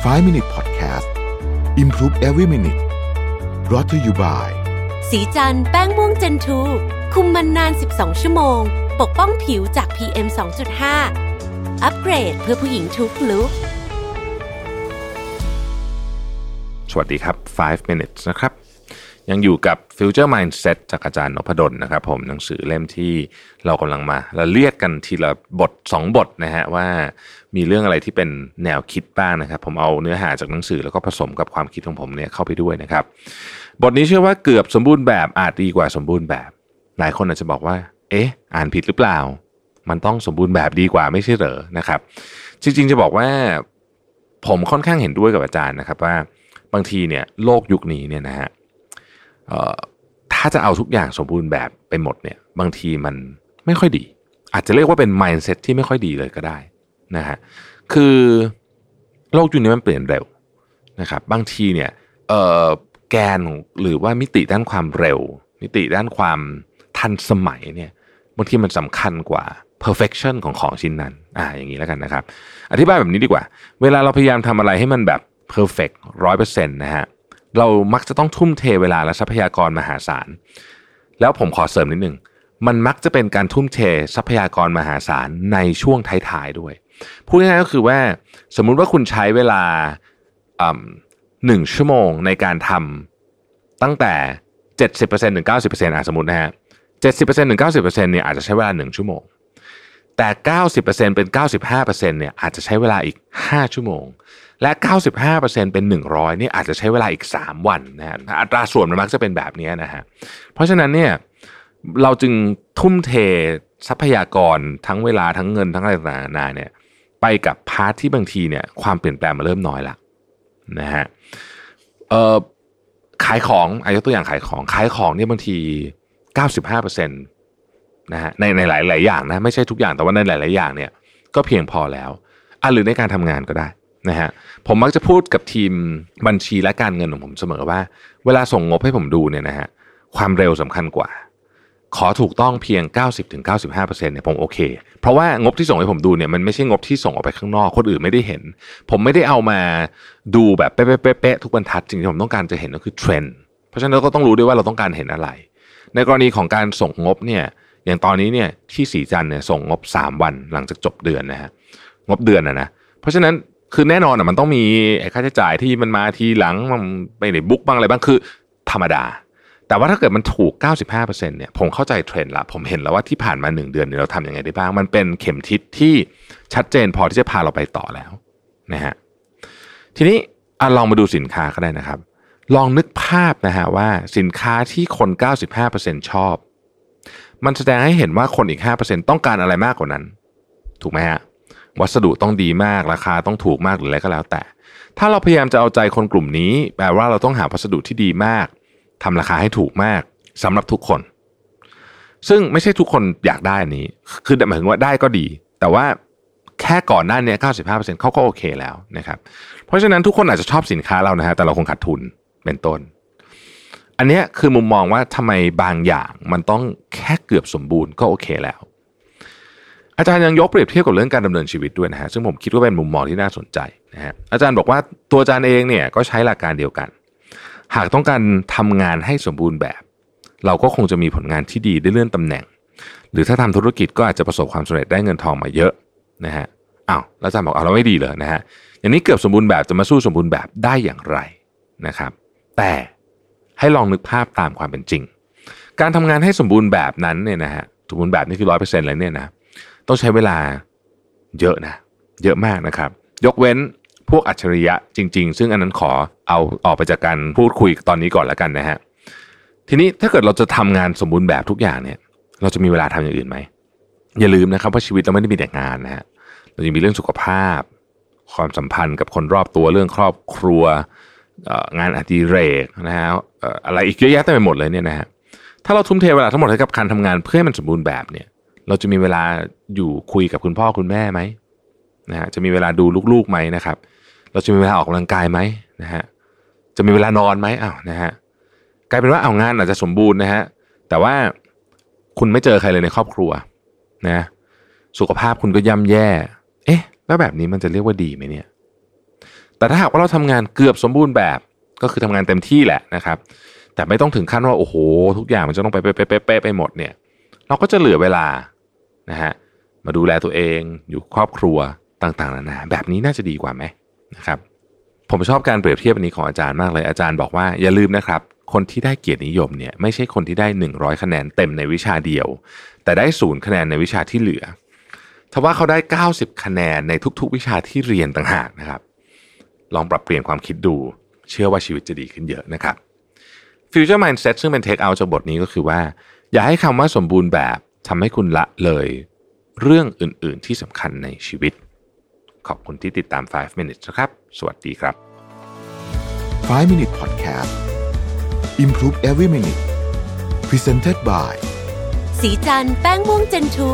5 Minute Podcast Improve Every Minute brought to you by สีจันแป้งม่วงเจนทูคุมมันนาน 12 ชั่วโมง ปกป้องผิวจาก PM 2.5 อัปเกรดเพื่อผู้หญิงทุกลุกสวัสดีครับ 5 minutes นะครับ ยังอยู่กับ Future Mindset จากอาจารย์นพดลนะครับ ผมหนังสือเล่มที่เรากำลังมาละเลียดกันทีละบท 2 บทนะฮะว่ามีเรื่องอะไรที่เป็นแนวคิดบ้างนะครับ ผมเอาเนื้อหาจากหนังสือแล้วก็ผสมกับความคิดของผมเนี่ยเข้าไปด้วยนะครับ บทนี้เชื่อว่าเกือบสมบูรณ์แบบอาจดีกว่าสมบูรณ์แบบ หลายคนอาจจะบอกว่า เอ๊ะ อ่านผิดหรือเปล่า มันต้องสมบูรณ์แบบดีกว่าไม่ใช่เหรอนะครับ จริงๆจะบอกว่าผมค่อนข้างเห็นด้วยกับอาจารย์นะครับว่าบางทีเนี่ยโลกยุคนี้เนี่ยนะฮะ ถ้าจะเอาทุกอย่างสมบูรณ์แบบไปหมดเนี่ย บางทีมันไม่ค่อยดี อาจจะเรียกว่าเป็น mindset ที่ไม่ค่อยดีเลยก็ได้นะฮะคือโลกยุคนี้มันเปลี่ยนเร็วนะครับบางทีเนี่ยแกนหรือว่ามิติด้านความเร็ว มิติด้านความทันสมัยเนี่ยบางทีมันสำคัญกว่า perfection ของของชิ้นนั้น อ่า อย่างนี้แล้วกันนะครับ อธิบายแบบนี้ดีกว่า เวลาเราพยายามทำอะไรให้มันแบบ perfect ร้อยเปอร์เซ็นต์นะฮะ เรามักจะต้องทุ่มเทเวลาและทรัพยากรมหาศาล แล้วผมขอเสริมนิดนึงมันมักจะเป็นการทุ่มเททรัพยากรมหาศาลในช่วงท้ายๆด้วย พูดง่ายๆก็คือว่าสมมุติว่าคุณใช้เวลาหนึ่งชั่วโมงในการทำตั้งแต่ 70%ถึง 90%อะสมมตินะฮะ70%ถึง 90%เนี่ยอาจจะใช้เวลา 1 ชั่วโมง แต่ 90%เป็น 95%เนี่ยอาจจะใช้เวลาอีก 5 ชั่วโมง และ 95%เป็น 100เนี่ยอาจจะใช้เวลาอีก 3 วันนะฮะอัตราส่วนมันมักจะเป็นแบบนี้นะฮะเพราะฉะนั้นเนี่ยเราจึงทุ่มเททรัพยากรทั้งเวลาทั้งเงินทั้งอะไรต่างๆนาเนี่ยไปกับพาร์ทที่บางทีเนี่ยความเปลี่ยนแปลงมาเริ่มน้อยละนะฮะเอ่อขายของอายุตัวอย่างขายของขายของเนี่ยบางที 95% นะฮะในในหลายหลายอย่างนะไม่ใช่ทุกอย่างแต่ว่าในหลายหลายอย่างเนี่ยก็เพียงพอแล้วอะหรือในการทำงานก็ได้นะฮะผมมักจะพูดกับทีมบัญชีและการเงินของผมเสมอว่า เวลาส่งงบให้ผมดูเนี่ยนะฮะความเร็วสำคัญกว่า ขอถูกต้องเพียง 90-95%เนี่ยผมโอเค เพราะว่างบที่ส่งให้ผมดูเนี่ยมันไม่ใช่งบที่ส่งออกไปข้างนอกคนอื่นไม่ได้เห็น ผมไม่ได้เอามาดูแบบเป๊ะๆๆทุกบรรทัดสิ่งที่ผมต้องการจะเห็นก็คือเทรนด์เพราะฉะนั้นเราก็ต้องรู้ด้วยว่าเราต้องการเห็นอะไร ในกรณีของการส่งงบเนี่ย อย่างตอนนี้เนี่ยที่สีจันเนี่ยส่งงบ 3 วันหลังจากจบเดือนนะฮะงบเดือนนะนะเพราะฉะนั้นคือแน่นอนอะมันต้องมีค่าใช้จ่ายที่มันมาทีหลังมันไปในบุ๊กบ้างอะไรบ้างคือธรรมดา แต่ว่าถ้าเกิดมันถูก 95%เนี่ยผมเข้าใจเทรนด์ละผมเห็นแล้วว่าที่ผ่านมา 1 เดือนเนี่ยเราทำยังไงได้บ้าง มันเป็นเข็มทิศที่ชัดเจนพอที่จะพาเราไปต่อแล้วนะฮะทีนี้อลองมาดูสินค้าก็ได้นะครับ ลองนึกภาพนะฮะว่าสินค้าที่คน 95%ชอบ มันแสดงให้เห็นว่าคนอีก 5%ต้องการอะไรมากกว่านั้น ถูกไหมฮะ วัสดุต้องดีมาก ราคาต้องถูกมากหรืออะไรก็แล้วแต่ ถ้าเราพยายามจะเอาใจคนกลุ่มนี้ แปลว่าเราต้องหาวัสดุที่ดีมากทำราคาให้ถูกมากสำหรับทุกคน ซึ่งไม่ใช่ทุกคนอยากได้อันนี้ คือหมายถึงว่าได้ก็ดี แต่ว่าแค่ก่อนหน้านี้95%เขาก็โอเคแล้วนะครับ เพราะฉะนั้นทุกคนอาจจะชอบสินค้าเรานะฮะ แต่เราคงขาดทุนเป็นต้น อันนี้คือมุมมองว่าทำไมบางอย่างมันต้องแค่เกือบสมบูรณ์ก็โอเคแล้ว อาจารย์ยังยกเปรียบเทียบกับเรื่องการดำเนินชีวิตด้วยนะฮะซึ่งผมคิดว่าเป็นมุมมองที่น่าสนใจนะฮะอาจารย์บอกว่าตัวอาจารย์เองเนี่ยก็ใช้หลักการเดียวกัน หากต้องการทำงานให้สมบูรณ์แบบ เราก็คงจะมีผลงานที่ดีได้เลื่อนตำแหน่ง หรือถ้าทำธุรกิจก็อาจจะประสบความสำเร็จได้เงินทองมาเยอะนะฮะอ้าวแล้วอาจารย์บอกเอาเราไม่ดีเลยนะฮะอย่างนี้เกือบสมบูรณ์แบบจะมาสู้สมบูรณ์แบบได้อย่างไรนะครับ แต่ ให้ลองนึกภาพตามความเป็นจริง การทำงานให้สมบูรณ์แบบนั้นเนี่ยนะฮะสมบูรณ์แบบนี่คือร้อยเปอร์เซ็นต์เลยเนี่ยนะต้องใช้เวลาเยอะนะเยอะมากนะครับ ยกเว้นพวกอัจฉริยะจริง ๆ ซึ่งอันนั้นขอเอาออกไปจากการพูดคุยตอนนี้ก่อนแล้วกันนะฮะทีนี้ถ้าเกิดเราจะทำงานสมบูรณ์แบบทุกอย่างเนี่ย เราจะมีเวลาทำอย่างอื่นไหมอย่าลืมนะครับว่าชีวิตเราไม่ได้มีแต่งานนะฮะเรายังมีเรื่องสุขภาพ ความสัมพันธ์กับคนรอบตัวเรื่องครอบครัวงานอดิเรกนะฮะ อะไรอีกเยอะแยะเต็มไปหมดเลยเนี่ยนะฮะถ้าเราทุ่มเทเวลาทั้งหมดให้กับการทำงานเพื่อให้มันสมบูรณ์แบบเนี่ย เราจะมีเวลาอยู่คุยกับคุณพ่อคุณแม่ไหมนะฮะจะมีเวลาดูลูกๆไหมนะครับ เราจะมีเวลาออกกำลังกายไหมนะฮะจะมีเวลานอนไหมอ้าวนะฮะกลายเป็นว่าเอางานอาจจะสมบูรณ์นะฮะแต่ว่าคุณไม่เจอใครเลยในครอบครัวนะสุขภาพคุณก็ย่ำแย่ เอ๊ะ แล้วแบบนี้มันจะเรียกว่าดีไหมเนี่ย แต่ถ้าหากว่าเราทำงานเกือบสมบูรณ์แบบ ก็คือทำงานเต็มที่แหละนะครับ แต่ไม่ต้องถึงขั้นว่าโอ้โห ทุกอย่างมันจะต้องไปเป๊ะเป๊ะไปหมดเนี่ย เราก็จะเหลือเวลานะฮะมาดูแลตัวเองอยู่ครอบครัวต่างๆนานาแบบนี้น่าจะดีกว่าไหมนะครับ ผมชอบการเปรียบเทียบนนี้ของอาจารย์มากเลยอาจารย์บอกว่าอย่าลืมนะครับ คนที่ได้เกียรตินิยมเนี่ยไม่ใช่คนที่ได้ 100 คะแนนเต็มในวิชาเดียว แต่ได้ศูนย์คะแนนในวิชาที่เหลือถ้าว่าเขาได้ 90 คะแนนในทุก ๆ วิชาที่เรียนต่างหากนะครับ ลองปรับเปลี่ยนความคิดดู เชื่อว่าชีวิตจะดีขึ้นเยอะนะครับ Future Mindset ซึ่งเป็น Take Out จากบทนี้ก็คือว่า อย่าให้คำว่าสมบูรณ์แบบทำให้คุณละเลยเรื่องอื่น ๆ ที่สำคัญในชีวิต ขอบคุณที่ติดตาม 5 minutes นะครับ สวัสดีครับ 5 Minute Podcast Improve Every Minute Presented by สีจันแป้งม่วงเจนทู